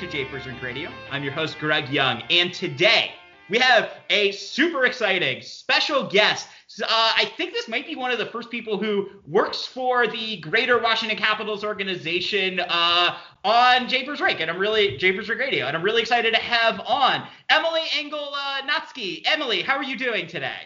to Japers Rink Radio. I'm your host, Greg Young, and today we have a super exciting special guest. Uh, I think this might be one of the first people who works for the Greater Washington Capitals organization uh, on Japers Rink, and I'm really Japers Rink Radio, and I'm really excited to have on Emily Engel Natzke. Emily, how are you doing today?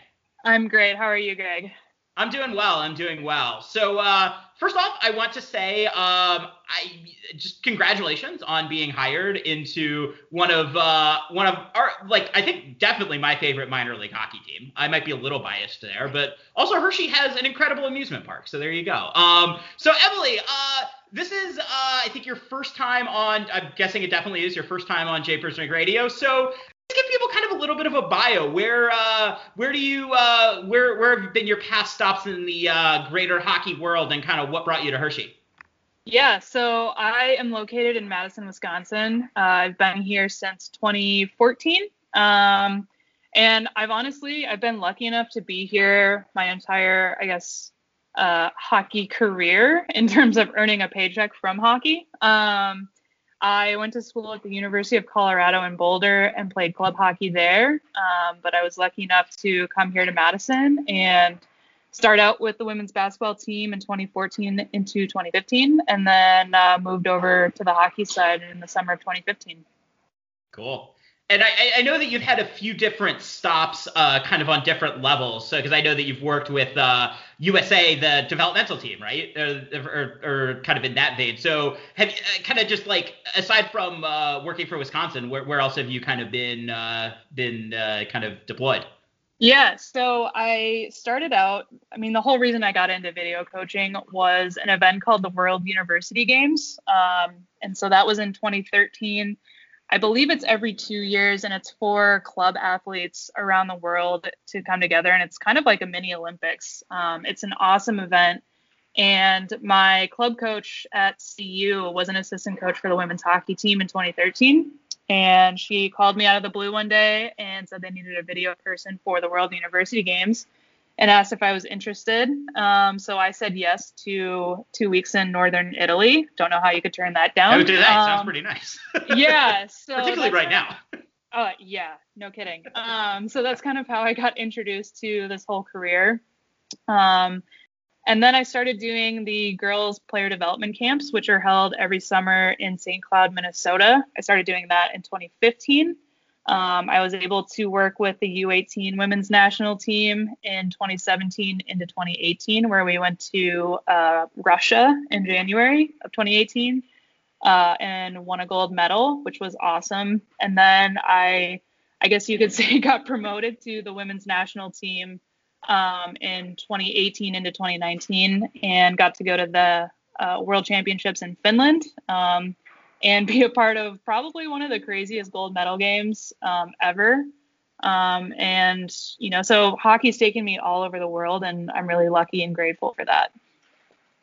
I'm great. How are you, Greg? I'm doing well. I'm doing well. So uh, first off, I want to say um, I just congratulations on being hired into one of uh, one of our like I think definitely my favorite minor league hockey team. I might be a little biased there, but also Hershey has an incredible amusement park. So there you go. Um, so Emily, uh, this is uh, I think your first time on. I'm guessing it definitely is your first time on Japers Rink Radio. So give people kind of a little bit of a bio. Where uh, where do you uh, where where have been your past stops in the uh, greater hockey world, and kind of what brought you to Hershey? Yeah, so I am located in Madison, Wisconsin. Uh, I've been here since 2014, um, and I've honestly I've been lucky enough to be here my entire I guess uh, hockey career in terms of earning a paycheck from hockey. Um, I went to school at the University of Colorado in Boulder and played club hockey there. Um, but I was lucky enough to come here to Madison and start out with the women's basketball team in 2014 into 2015, and then uh, moved over to the hockey side in the summer of 2015. Cool. And I, I, know that you've had a few different stops, uh, kind of on different levels. So, because I know that you've worked with uh, USA, the developmental team, right, or, or, or, kind of in that vein. So, have you uh, kind of just like aside from uh, working for Wisconsin, where, where else have you kind of been uh, been uh, kind of deployed? Yeah, so I started out. I mean, the whole reason I got into video coaching was an event called the World University Games, um, and so that was in 2013 I believe it's every two years and it's for club athletes around the world to come together. And it's kind of like a mini Olympics. Um, it's an awesome event. And my club coach at CU was an assistant coach for the women's hockey team in 2013. And she called me out of the blue one day and said they needed a video person for the World University Games and asked if I was interested. Um, so I said yes to two weeks in northern Italy. Don't know how you could turn that down. I would do that. Um, Sounds pretty nice. yeah. So particularly right now. Oh yeah, no kidding. Um, so that's kind of how I got introduced to this whole career. Um, and then I started doing the girls player development camps, which are held every summer in St. Cloud, Minnesota. I started doing that in 2015. Um, I was able to work with the U18 women's national team in 2017 into 2018, where we went to uh, Russia in January of 2018 uh, and won a gold medal, which was awesome. And then I, I guess you could say, got promoted to the women's national team um, in 2018 into 2019 and got to go to the uh, World Championships in Finland. Um, and be a part of probably one of the craziest gold medal games um, ever. Um, and, you know, so hockey's taken me all over the world, and I'm really lucky and grateful for that.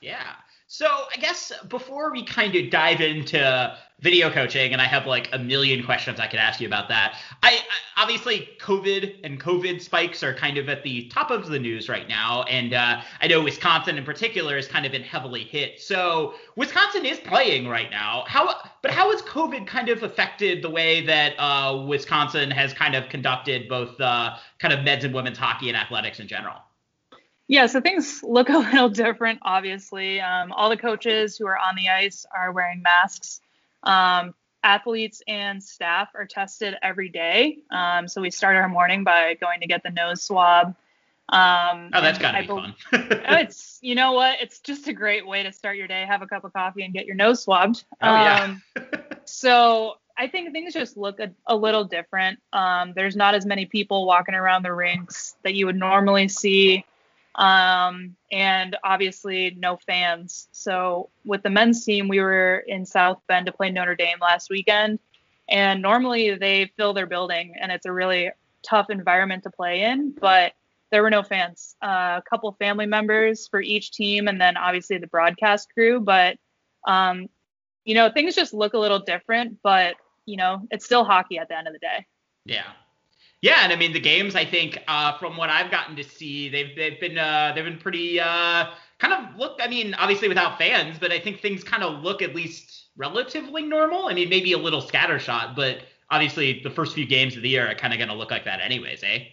Yeah. So I guess before we kind of dive into video coaching, and I have like a million questions I could ask you about that. I, I obviously COVID and COVID spikes are kind of at the top of the news right now, and uh, I know Wisconsin in particular has kind of been heavily hit. So Wisconsin is playing right now. How, but how has COVID kind of affected the way that uh, Wisconsin has kind of conducted both uh, kind of men's and women's hockey and athletics in general? Yeah, so things look a little different, obviously. Um, all the coaches who are on the ice are wearing masks. Um, athletes and staff are tested every day. Um, so we start our morning by going to get the nose swab. Um, oh, that's gotta be fun. Oh, it's you know what? It's just a great way to start your day. Have a cup of coffee and get your nose swabbed. Oh yeah. Um, so I think things just look a, a little different. Um, there's not as many people walking around the rinks that you would normally see um, and obviously no fans. So with the men's team, we were in South Bend to play Notre Dame last weekend, And normally they fill their building, and it's a really tough environment to play in. But there were no fans. Uh, a couple family members for each team, and then obviously the broadcast crew. But um, you know, things just look a little different. But you know, it's still hockey at the end of the day. Yeah. Yeah, and I mean the games. I think uh, from what I've gotten to see, they've they've been uh, they've been pretty uh, kind of look. I mean, obviously without fans, but I think things kind of look at least relatively normal. I mean, maybe a little scattershot, but obviously the first few games of the year are kind of going to look like that anyways, eh?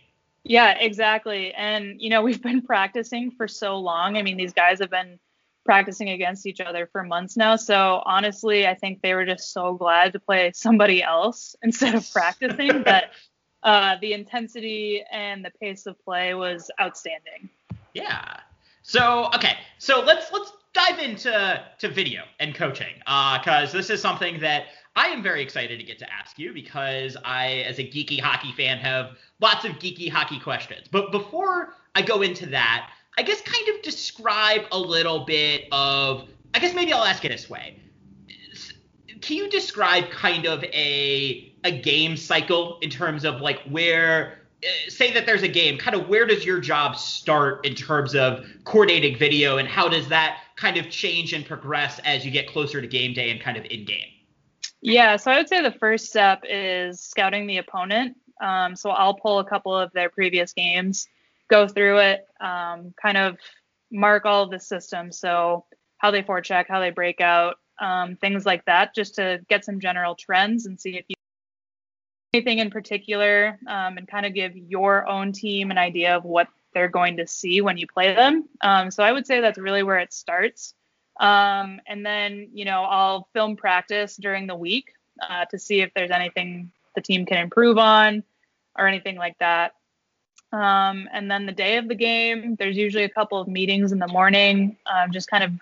Yeah, exactly. And you know, we've been practicing for so long. I mean, these guys have been practicing against each other for months now. So honestly, I think they were just so glad to play somebody else instead of practicing that uh, the intensity and the pace of play was outstanding. Yeah. So okay, so let's let's dive into to video and coaching, because uh, this is something that I am very excited to get to ask you because I, as a geeky hockey fan, have lots of geeky hockey questions. But before I go into that, I guess kind of describe a little bit of, I guess maybe I'll ask it this way. Can you describe kind of a a game cycle in terms of like where uh, say that there's a game kind of where does your job start in terms of coordinating video and how does that kind of change and progress as you get closer to game day and kind of in game yeah so i would say the first step is scouting the opponent um, so i'll pull a couple of their previous games go through it, um, kind of mark all of the systems. So how they forecheck, how they break out, um, things like that, just to get some general trends and see if you anything in particular, um, and kind of give your own team an idea of what they're going to see when you play them. Um, so I would say that's really where it starts. Um, and then you know I'll film practice during the week uh, to see if there's anything the team can improve on or anything like that. Um, and then the day of the game, there's usually a couple of meetings in the morning, um, just kind of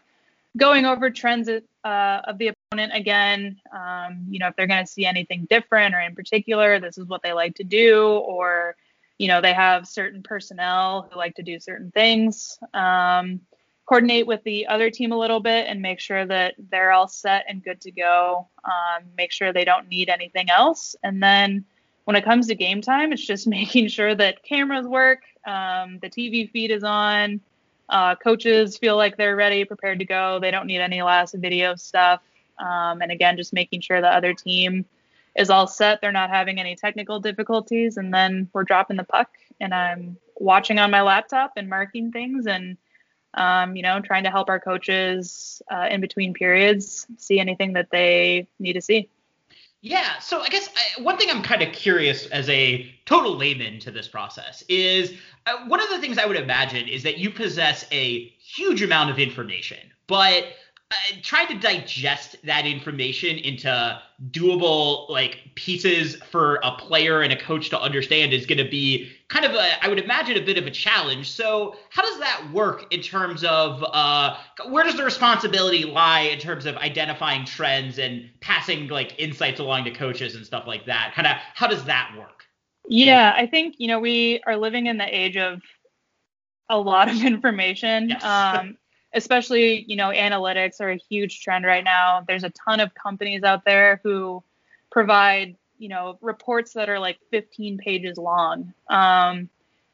going over trends uh, of the opponent again. Um, you know, if they're going to see anything different or in particular, this is what they like to do, or, you know, they have certain personnel who like to do certain things. Um, coordinate with the other team a little bit and make sure that they're all set and good to go. Um, make sure they don't need anything else. And then, when it comes to game time, it's just making sure that cameras work, um, the TV feed is on, uh, coaches feel like they're ready, prepared to go. They don't need any last video stuff. Um, and again, just making sure the other team is all set. They're not having any technical difficulties. And then we're dropping the puck, and I'm watching on my laptop and marking things and, um, you know, trying to help our coaches uh, in between periods see anything that they need to see. Yeah, so I guess I, one thing I'm kind of curious as a total layman to this process is uh, one of the things I would imagine is that you possess a huge amount of information, but uh, trying to digest that information into doable like pieces for a player and a coach to understand is going to be kind of a i would imagine a bit of a challenge. So how does that work in terms of uh, where does the responsibility lie in terms of identifying trends and passing like insights along to coaches and stuff like that? Kind of how does that work? Yeah i think you know we are living in the age of a lot of information. Yes. um, especially you know analytics are a huge trend right now. There's a ton of companies out there who provide you know reports that are like 15 pages long. Um,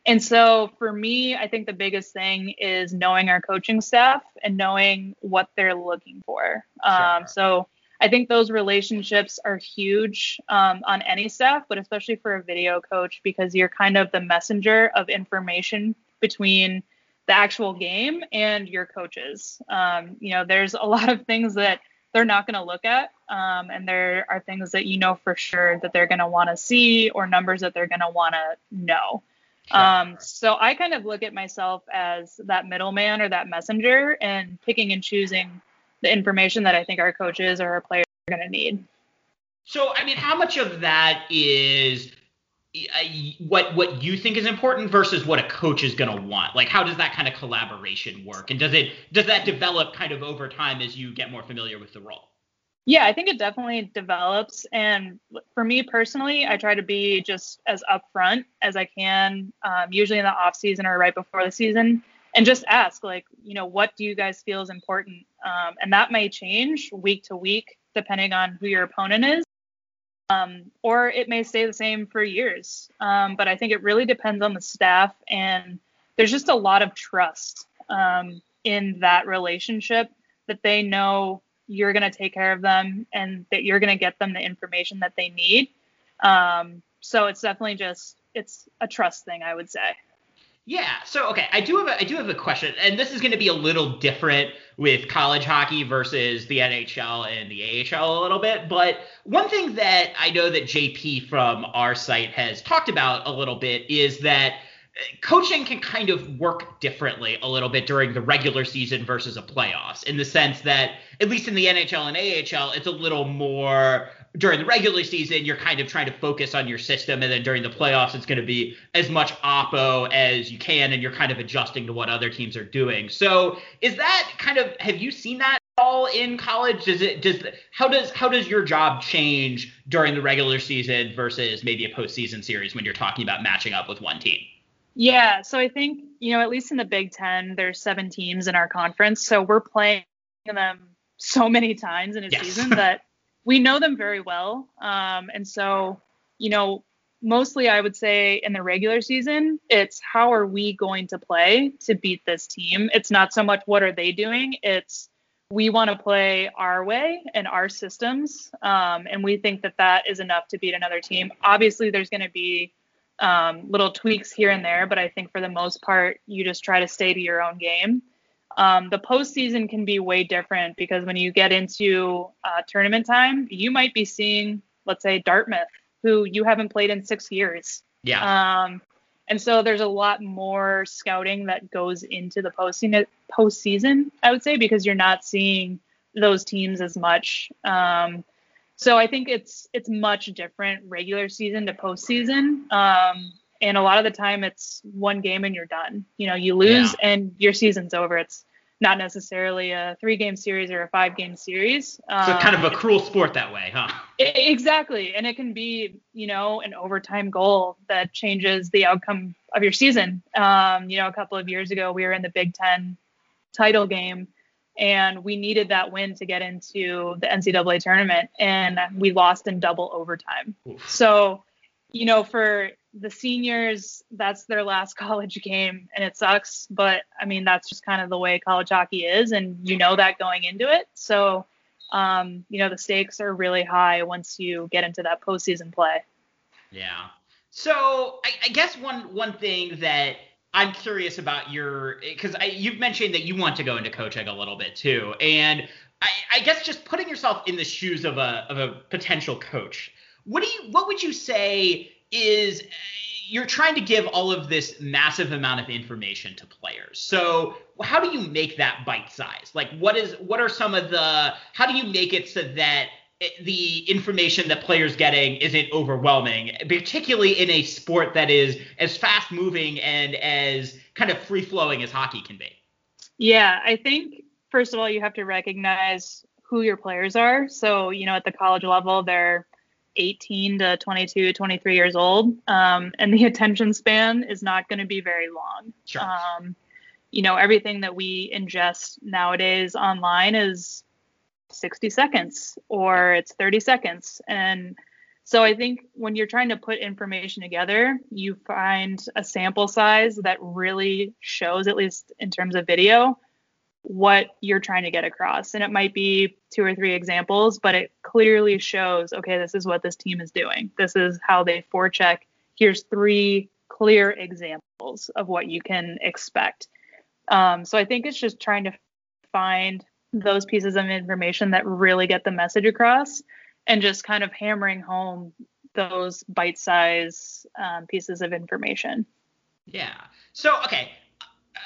and so for me i think the biggest thing is knowing our coaching staff and knowing what they're looking for. Um, sure. so i think those relationships are huge um, on any staff but especially for a video coach because you're kind of the messenger of information between the actual game and your coaches. Um, you know, there's a lot of things that they're not going to look at, um, and there are things that you know for sure that they're going to want to see or numbers that they're going to want to know. Sure. Um, so I kind of look at myself as that middleman or that messenger and picking and choosing the information that I think our coaches or our players are going to need. So, I mean, how much of that is what what you think is important versus what a coach is going to want. Like how does that kind of collaboration work? And does it does that develop kind of over time as you get more familiar with the role? Yeah i think it definitely develops. And for me personally i try to be just as upfront as i can um, usually in the off season or right before the season and just ask like you know what do you guys feel is important? Um, and that may change week to week depending on who your opponent is um, or it may stay the same for years. Um, but I think it really depends on the staff, and there's just a lot of trust um, in that relationship that they know you're going to take care of them and that you're going to get them the information that they need. Um, so it's definitely just it's a trust thing, I would say. Yeah. So okay, I do have a, I do have a question, and this is going to be a little different with college hockey versus the NHL and the AHL a little bit. But one thing that I know that JP from our site has talked about a little bit is that coaching can kind of work differently a little bit during the regular season versus a playoffs in the sense that at least in the NHL and AHL it's a little more during the regular season you're kind of trying to focus on your system and then during the playoffs it's going to be as much oppo as you can and you're kind of adjusting to what other teams are doing. So is that kind of have you seen that all in college? Does it does how does how does your job change during the regular season versus maybe a postseason series when you're talking about matching up with one team yeah, so I think, you know, at least in the Big Ten, there's seven teams in our conference. So we're playing them so many times in a yes. season that we know them very well. Um, and so, you know, mostly I would say in the regular season, it's how are we going to play to beat this team? It's not so much what are they doing, it's we want to play our way and our systems. Um, and we think that that is enough to beat another team. Obviously, there's going to be um, little tweaks here and there, but I think for the most part, you just try to stay to your own game. Um, the postseason can be way different because when you get into uh, tournament time, you might be seeing, let's say, Dartmouth, who you haven't played in six years. Yeah. Um, and so there's a lot more scouting that goes into the postseason, postseason, I would say, because you're not seeing those teams as much. Um, so I think it's it's much different regular season to postseason. Um, and a lot of the time it's one game and you're done. You know, you lose yeah. and your season's over. It's not necessarily a three game series or a five game series. Um, so kind of a cruel sport that way, huh? It, exactly. And it can be, you know, an overtime goal that changes the outcome of your season. Um, you know, a couple of years ago, we were in the Big Ten title game and we needed that win to get into the NCAA tournament, and we lost in double overtime. Oof. So, you know, for the seniors, that's their last college game, and it sucks. But I mean, that's just kind of the way college hockey is, and you know that going into it. So, um, you know, the stakes are really high once you get into that postseason play. Yeah. So I, I guess one one thing that I'm curious about your because you've mentioned that you want to go into coaching a little bit too, and I, I, guess just putting yourself in the shoes of a of a potential coach. What do you what would you say is you're trying to give all of this massive amount of information to players. So how do you make that bite size? Like what is what are some of the how do you make it so that the information that players getting isn't overwhelming, particularly in a sport that is as fast moving and as kind of free flowing as hockey can be. Yeah, I think first of all you have to recognize who your players are. So, you know, at the college level, they're 18 to 22, 23 years old, um, and the attention span is not going to be very long. Sure. Um, you know, everything that we ingest nowadays online is 60 seconds or it's 30 seconds. And so I think when you're trying to put information together, you find a sample size that really shows, at least in terms of video, what you're trying to get across. And it might be two or three examples, but it clearly shows, okay, this is what this team is doing. This is how they forecheck. Here's three clear examples of what you can expect. Um, so I think it's just trying to find those pieces of information that really get the message across and just kind of hammering home those bite size um, pieces of information. Yeah. So, okay.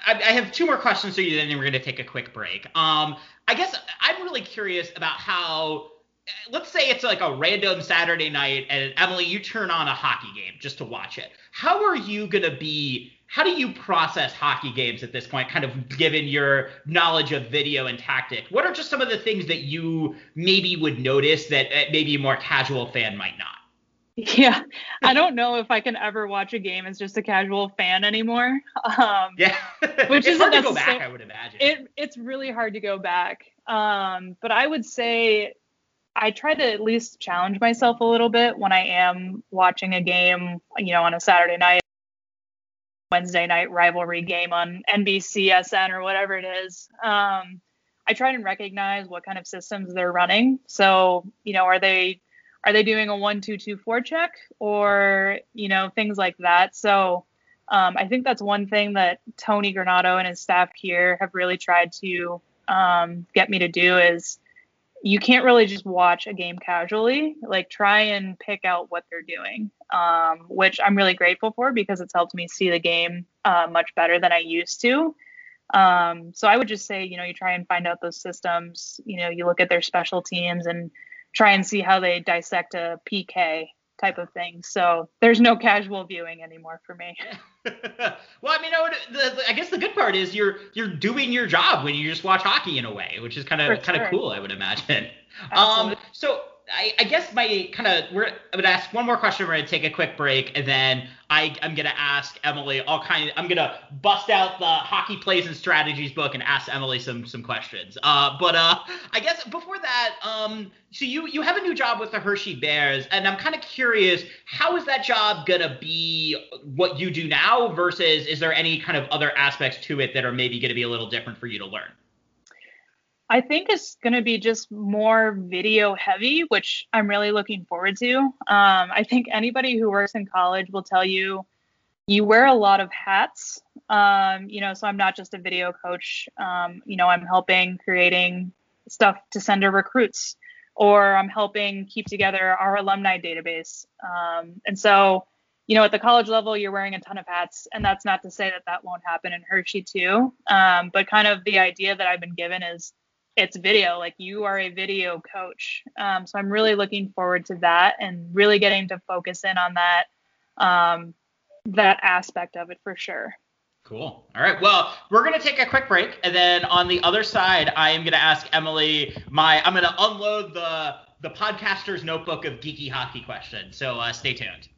I, I, have two more questions for you, then we're going to take a quick break. Um, I guess I'm really curious about how, let's say it's like a random Saturday night, and Emily, you turn on a hockey game just to watch it. How are you going to be how do you process hockey games at this point, kind of given your knowledge of video and tactic? What are just some of the things that you maybe would notice that uh, maybe a more casual fan might not? Yeah, I don't know if I can ever watch a game as just a casual fan anymore. Um, yeah, which is hard to go back, I would imagine. It, it's really hard to go back. Um, but I would say I try to at least challenge myself a little bit when I am watching a game, you know, on a Saturday night, Wednesday night rivalry game on NBCSN or whatever it is. Um, I try and recognize what kind of systems they're running. So, you know, are they are they doing a one two two forecheck or you know things like that? So, um, I think that's one thing that Tony Granato and his staff here have really tried to um, get me to do is you can't really just watch a game casually. Like try and pick out what they're doing, um, which I'm really grateful for because it's helped me see the game uh, much better than I used to. Um, so I would just say, you know, you try and find out those systems. You know, you look at their special teams and try and see how they dissect a PK type of thing. So there's no casual viewing anymore for me. well, I mean, I, would, the, the, I, guess the good part is you're you're doing your job when you just watch hockey in a way, which is kind of kind of cool, I would imagine. Um, so I, I, guess my kind of we're I'm gonna ask one more question. We're gonna take a quick break, and then I I'm gonna ask Emily all kind. Of, I'm gonna bust out the hockey plays and strategies book and ask Emily some some questions. Uh, but uh, I guess before that, um, so you you have a new job with the Hershey Bears, and I'm kind of curious, how is that job gonna be what you do now versus is there any kind of other aspects to it that are maybe gonna be a little different for you to learn? I think it's going to be just more video heavy, which I'm really looking forward to. Um, I think anybody who works in college will tell you you wear a lot of hats. Um, you know, so I'm not just a video coach. Um, you know, I'm helping creating stuff to send to recruits, or I'm helping keep together our alumni database. Um, and so, you know, at the college level, you're wearing a ton of hats, and that's not to say that that won't happen in Hershey too. Um, but kind of the idea that I've been given is it's video like you are a video coach um, so i'm really looking forward to that and really getting to focus in on that um, that aspect of it for sure Cool. All right. Well, we're going to take a quick break, and then on the other side, I am going to ask Emily my. I'm going to unload the the podcaster's notebook of geeky hockey questions. So uh, stay tuned.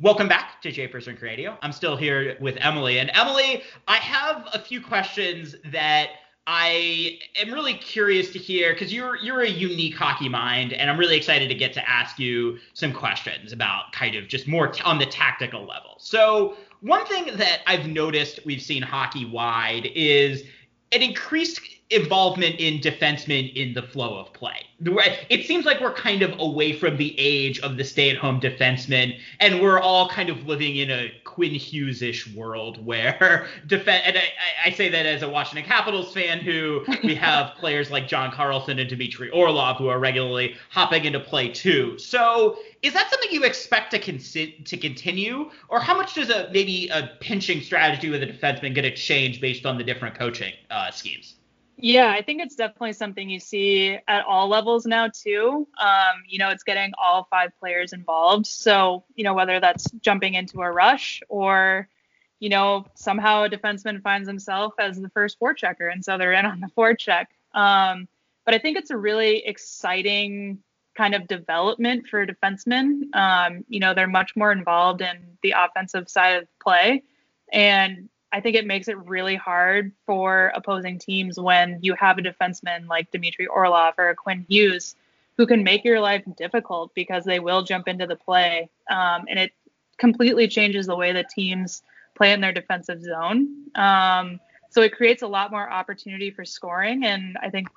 Welcome back to Japers Rink Radio. I'm still here with Emily, and Emily, I have a few questions that I am really curious to hear because you're you're a unique hockey mind, and I'm really excited to get to ask you some questions about kind of just more t- on the tactical level. So one thing that I've noticed we've seen hockey wide is an increased involvement in defensemen in the flow of play. It seems like we're kind of away from the age of the stay-at-home defenseman, and we're all kind of living in a Quinn Hughes-ish world where defense. And I, I, say that as a Washington Capitals fan, who we have players like John Carlson and Dmitry Orlov who are regularly hopping into play too. So is that something you expect to con- to continue, or how much does a maybe a pinching strategy with a defenseman get to change based on the different coaching uh, schemes? Yeah, I think it's definitely something you see at all levels now too. Um, you know, it's getting all five players involved. So, you know, whether that's jumping into a rush or, you know, somehow a defenseman finds himself as the first forechecker, and so they're in on the forecheck. Um, but I think it's a really exciting kind of development for defensemen. Um, you know, they're much more involved in the offensive side of play. And I think it makes it really hard for opposing teams when you have a defenseman like Dmitry Orlov or Quinn Hughes who can make your life difficult because they will jump into the play. Um, and it completely changes the way that teams play in their defensive zone. Um, so it creates a lot more opportunity for scoring. And I think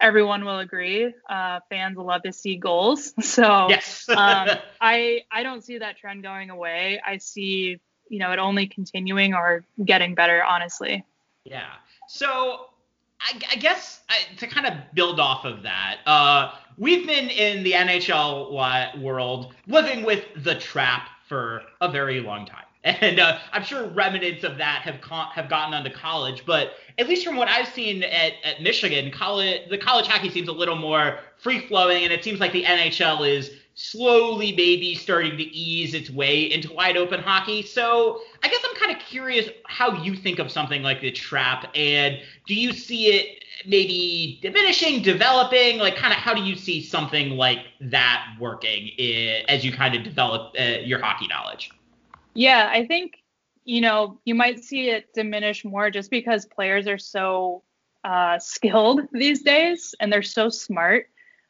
everyone will agree. Uh, fans love to see goals. So yes. um, I I don't see that trend going away. I see you know it only continuing or getting better honestly yeah so i, I guess I, to kind of build off of that uh, we've been in the nhl world living with the trap for a very long time and uh, I'm sure remnants of that have con- have gotten onto college. But at least from what I've seen at, at Michigan, college the college hockey seems a little more free flowing, and it seems like the NHL is slowly maybe starting to ease its way into wide open hockey. So I guess I'm kind of curious how you think of something like the trap, and do you see it maybe diminishing, developing? Like, kind of how do you see something like that working in, as you kind of develop uh, your hockey knowledge? Yeah, I think you know you might see it diminish more just because players are so uh, skilled these days and they're so smart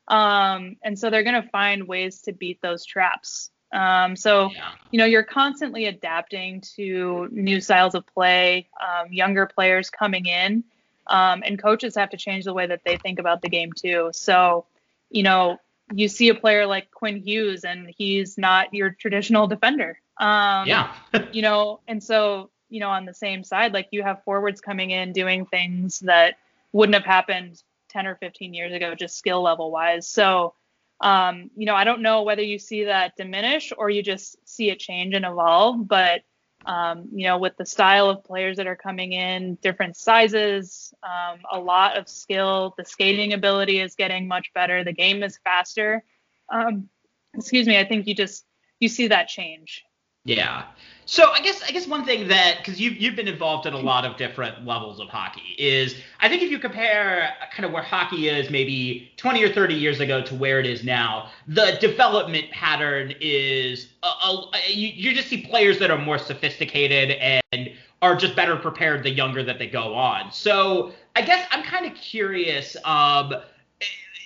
Um, and so they're going to find ways to beat those traps. Um, so, yeah. you know, you're constantly adapting to new styles of play, um, younger players coming in, um, and coaches have to change the way that they think about the game too. So, you know, you see a player like Quinn Hughes, and he's not your traditional defender. Um, yeah. you know, and so, you know, on the same side, like you have forwards coming in doing things that wouldn't have happened 10 or 15 years ago, just skill level wise. So, um, you know, I don't know whether you see that diminish or you just see it change and evolve, but um, you know, with the style of players that are coming in, different sizes, um, a lot of skill. The skating ability is getting much better. The game is faster. Um, excuse me. I think you just you see that change. Yeah. So I guess I guess one thing that because you've you've been involved in a lot of different levels of hockey is I think if you compare kind of where hockey is maybe 20 or 30 years ago to where it is now, the development pattern is a, a, you, you just see players that are more sophisticated and are just better prepared the younger that they go on. So I guess I'm kind of curious. Um,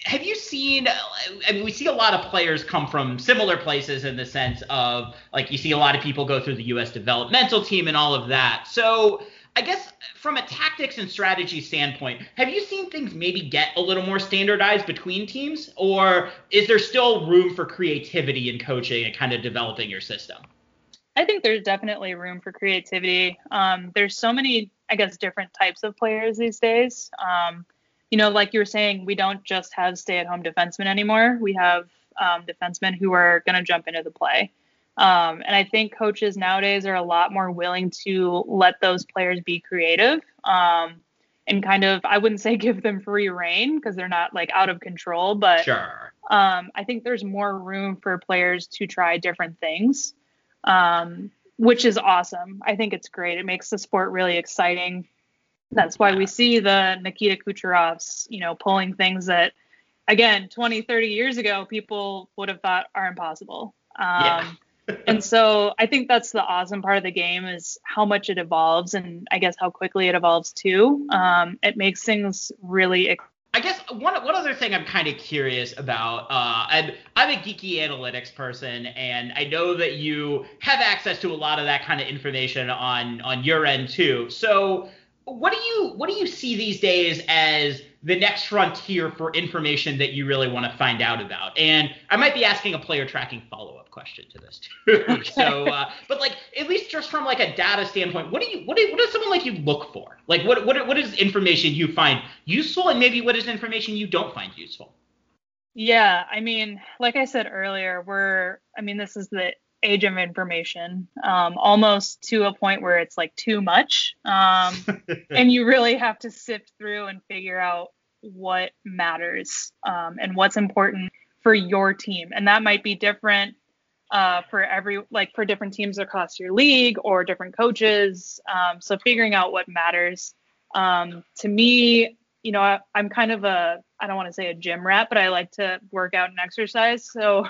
have you seen I mean, we see a lot of players come from similar places in the sense of like you see a lot of people go through the US developmental team and all of that. So I guess from a tactics and strategy standpoint, have you seen things maybe get a little more standardized between teams or is there still room for creativity in coaching and kind of developing your system? I think there's definitely room for creativity. Um, there's so many, I guess, different types of players these days. Um, you know, like you were saying, we don't just have stay at home defensemen anymore. We have um, defensemen who are going to jump into the play. Um, and I think coaches nowadays are a lot more willing to let those players be creative um, and kind of, I wouldn't say give them free reign because they're not like out of control, but sure. um, I think there's more room for players to try different things, um, which is awesome. I think it's great. It makes the sport really exciting. That's why we see the Nikita Kucherovs, you know, pulling things that, again, 20, 30 years ago, people would have thought are impossible. Um, yeah. and so I think that's the awesome part of the game is how much it evolves and I guess how quickly it evolves too. Um, it makes things really. I guess one one other thing I'm kind of curious about. Uh, I'm I'm a geeky analytics person, and I know that you have access to a lot of that kind of information on on your end too. So what do you what do you see these days as the next frontier for information that you really want to find out about? And I might be asking a player tracking follow up question to this too. Okay. So, uh, but like at least just from like a data standpoint, what do you what do what does someone like you look for? Like what what what is information you find useful, and maybe what is information you don't find useful? Yeah, I mean, like I said earlier, we're I mean this is the age of information, um, almost to a point where it's like too much. Um, and you really have to sift through and figure out what matters um, and what's important for your team. And that might be different uh, for every, like for different teams across your league or different coaches. Um, so figuring out what matters. Um, to me, you know, I, I'm kind of a, I don't want to say a gym rat, but I like to work out and exercise. So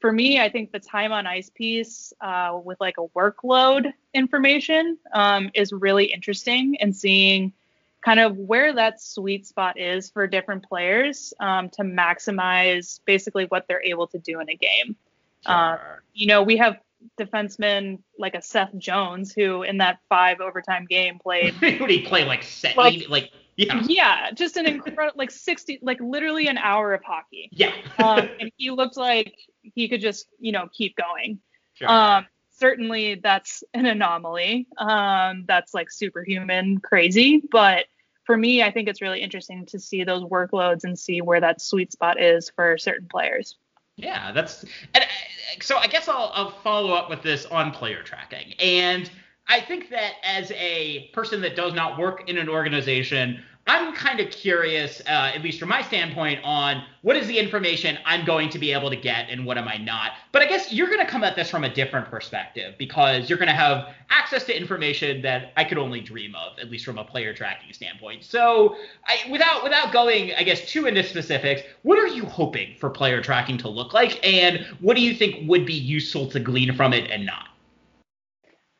for me, I think the time on ice piece uh, with like a workload information um, is really interesting and seeing kind of where that sweet spot is for different players um, to maximize basically what they're able to do in a game. Sure. Uh, you know, we have defensemen like a Seth Jones who in that five overtime game played. He play like set, like, like yeah. Yeah, just an incredible like 60 like literally an hour of hockey. Yeah. um, and he looked like he could just, you know, keep going. Sure. Um certainly that's an anomaly. Um that's like superhuman crazy, but for me, I think it's really interesting to see those workloads and see where that sweet spot is for certain players. Yeah, that's and uh, so I guess I'll, I'll follow up with this on player tracking. And I think that as a person that does not work in an organization, I'm kind of curious, uh, at least from my standpoint, on what is the information I'm going to be able to get and what am I not. But I guess you're going to come at this from a different perspective because you're going to have access to information that I could only dream of, at least from a player tracking standpoint. So, I, without without going, I guess, too into specifics, what are you hoping for player tracking to look like, and what do you think would be useful to glean from it and not?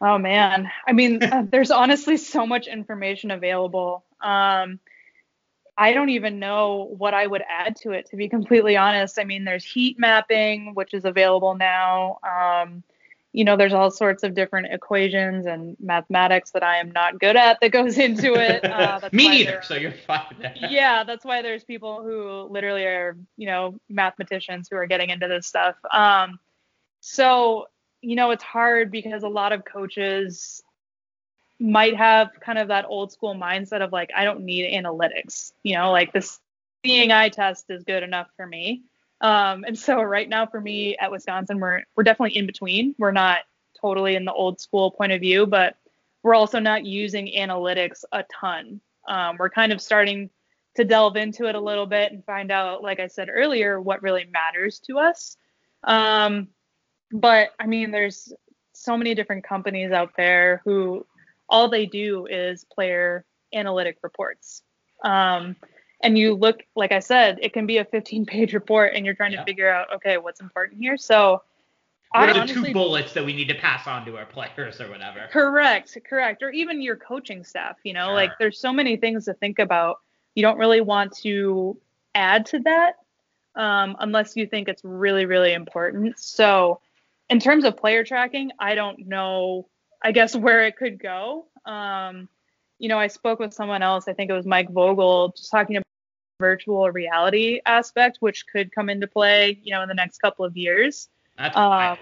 Oh man, I mean, uh, there's honestly so much information available. Um, I don't even know what I would add to it, to be completely honest. I mean, there's heat mapping, which is available now. Um, you know, there's all sorts of different equations and mathematics that I am not good at that goes into it. Uh, Me neither, so you're fine. yeah, that's why there's people who literally are, you know, mathematicians who are getting into this stuff. Um, so, you know, it's hard because a lot of coaches might have kind of that old school mindset of like, I don't need analytics, you know, like this seeing eye test is good enough for me. Um, and so right now for me at Wisconsin, we're we're definitely in between. We're not totally in the old school point of view, but we're also not using analytics a ton. Um, we're kind of starting to delve into it a little bit and find out, like I said earlier, what really matters to us. Um, but I mean, there's so many different companies out there who all they do is player analytic reports. Um, and you look, like I said, it can be a 15 page report and you're trying yeah. to figure out, okay, what's important here. So, what I are the honestly, two bullets that we need to pass on to our players or whatever? Correct, correct. Or even your coaching staff, you know, sure. like there's so many things to think about. You don't really want to add to that um, unless you think it's really, really important. So, in terms of player tracking, I don't know I guess where it could go. Um, you know, I spoke with someone else. I think it was Mike Vogel, just talking about virtual reality aspect, which could come into play, you know, in the next couple of years. That's um,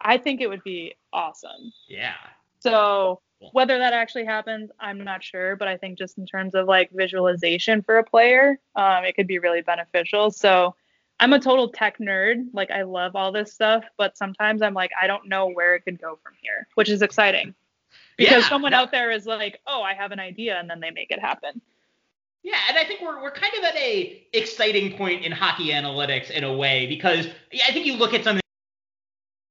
I think it would be awesome. Yeah. So whether that actually happens, I'm not sure, but I think just in terms of like visualization for a player, um, it could be really beneficial. So I'm a total tech nerd. Like I love all this stuff, but sometimes I'm like I don't know where it could go from here, which is exciting. Because yeah, someone out there is like, "Oh, I have an idea," and then they make it happen. Yeah, and I think we're we're kind of at a exciting point in hockey analytics in a way because I think you look at something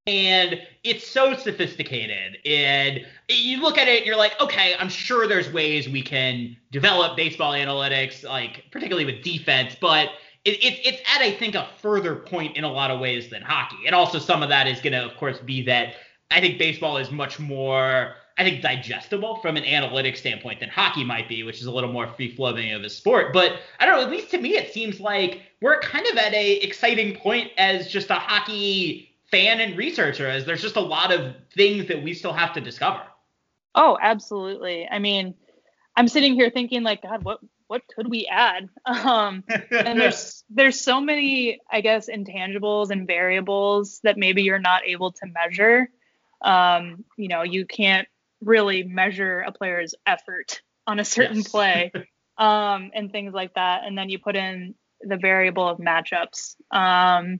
and it's so sophisticated and you look at it you're like okay i'm sure there's ways we can develop baseball analytics like particularly with defense but it, it, it's at I think a further point in a lot of ways than hockey, and also some of that is going to, of course, be that I think baseball is much more, I think, digestible from an analytic standpoint than hockey might be, which is a little more free flowing of a sport. But I don't know, at least to me, it seems like we're kind of at a exciting point as just a hockey fan and researcher, as there's just a lot of things that we still have to discover. Oh, absolutely. I mean, I'm sitting here thinking like, God, what what could we add? Um, and there's there's so many, I guess, intangibles and variables that maybe you're not able to measure. Um, you know, you can't really measure a player's effort on a certain yes. play, um, and things like that. And then you put in the variable of matchups. Um,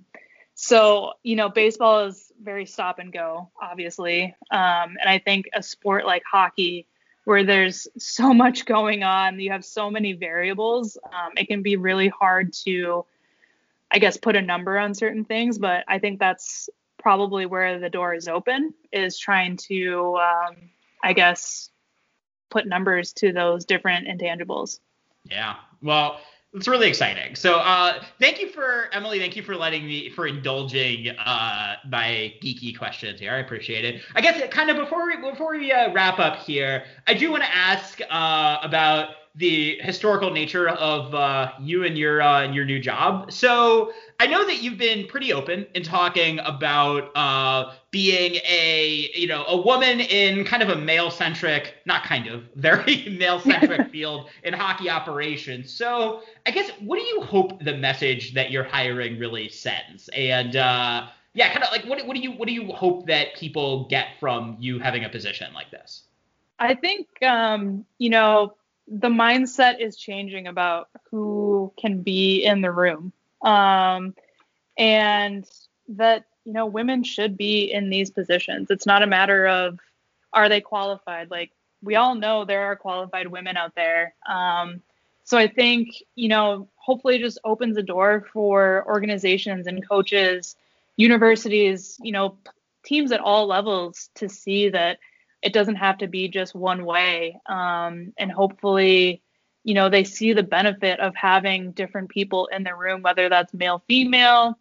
so you know, baseball is very stop and go, obviously, um, and I think a sport like hockey where there's so much going on, you have so many variables, um, it can be really hard to, I guess, put a number on certain things. But I think that's probably where the door is open, is trying to, um, I guess, put numbers to those different intangibles. Yeah. Well, it's really exciting. So uh, thank you for Emily. Thank you for letting me for indulging uh, my geeky questions here. I appreciate it. I guess kind of before we before we uh, wrap up here, I do want to ask uh, about the historical nature of uh, you and your uh, your new job. So I know that you've been pretty open in talking about uh, being a you know a woman in kind of a male centric, not kind of very male centric field in hockey operations. So I guess what do you hope the message that you're hiring really sends? And uh, yeah, kind of like what what do you what do you hope that people get from you having a position like this? I think um, you know the mindset is changing about who can be in the room. Um, and that, you know, women should be in these positions. It's not a matter of are they qualified? Like, we all know there are qualified women out there. Um, so I think, you know, hopefully just opens the door for organizations and coaches, universities, you know, teams at all levels to see that it doesn't have to be just one way. Um, and hopefully, you know, they see the benefit of having different people in the room, whether that's male, female,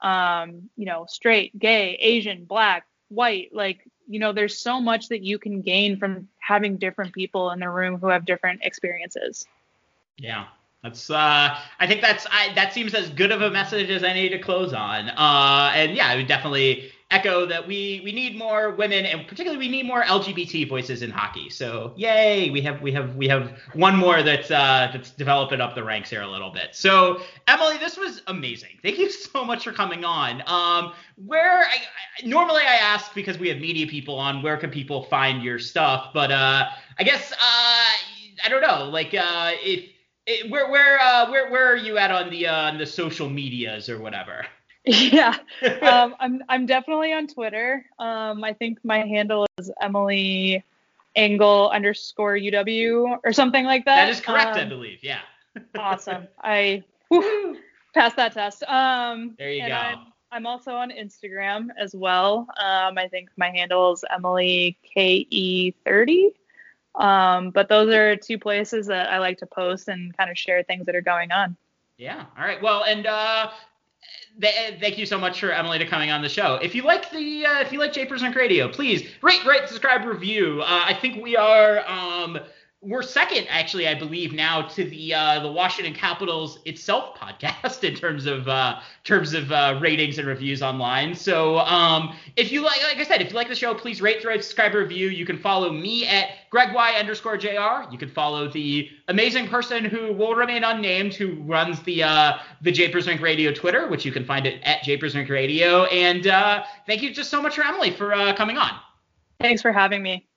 um, you know, straight, gay, Asian, black, white. Like, you know, there's so much that you can gain from having different people in the room who have different experiences. Yeah. That's uh, I think that's I, that seems as good of a message as any to close on. Uh, and yeah, I would definitely echo that we we need more women and particularly we need more LGBT voices in hockey. So yay, we have we have we have one more that's uh, that's developing up the ranks here a little bit. So Emily, this was amazing. Thank you so much for coming on. Um, where I, I, normally I ask because we have media people on, where can people find your stuff? But uh, I guess uh, I don't know, like uh, if. It, where where uh, where where are you at on the uh, on the social medias or whatever? Yeah, um, I'm I'm definitely on Twitter. Um, I think my handle is Emily Angle underscore UW or something like that. That is correct, um, I believe. Yeah. awesome. I whew, passed that test. Um, there you go. I'm, I'm, also on Instagram as well. Um, I think my handle is Emily KE30. Um, but those are two places that I like to post and kind of share things that are going on. Yeah. All right. Well, and uh, th- thank you so much for Emily to coming on the show. If you like the uh, if you like Japers Rink Radio, please rate, rate, subscribe, review. Uh, I think we are um, we're second actually i believe now to the uh, the washington capitals itself podcast in terms of uh, terms of uh, ratings and reviews online. So um, if you like like i said if you like the show please rate rate subscribe review. You can follow me at greg y underscore jr you can follow the amazing person who will remain unnamed who runs the uh, the japers rink radio twitter which you can find it at japers rink radio. And uh, thank you just so much for emily for uh, coming on. Thanks for having me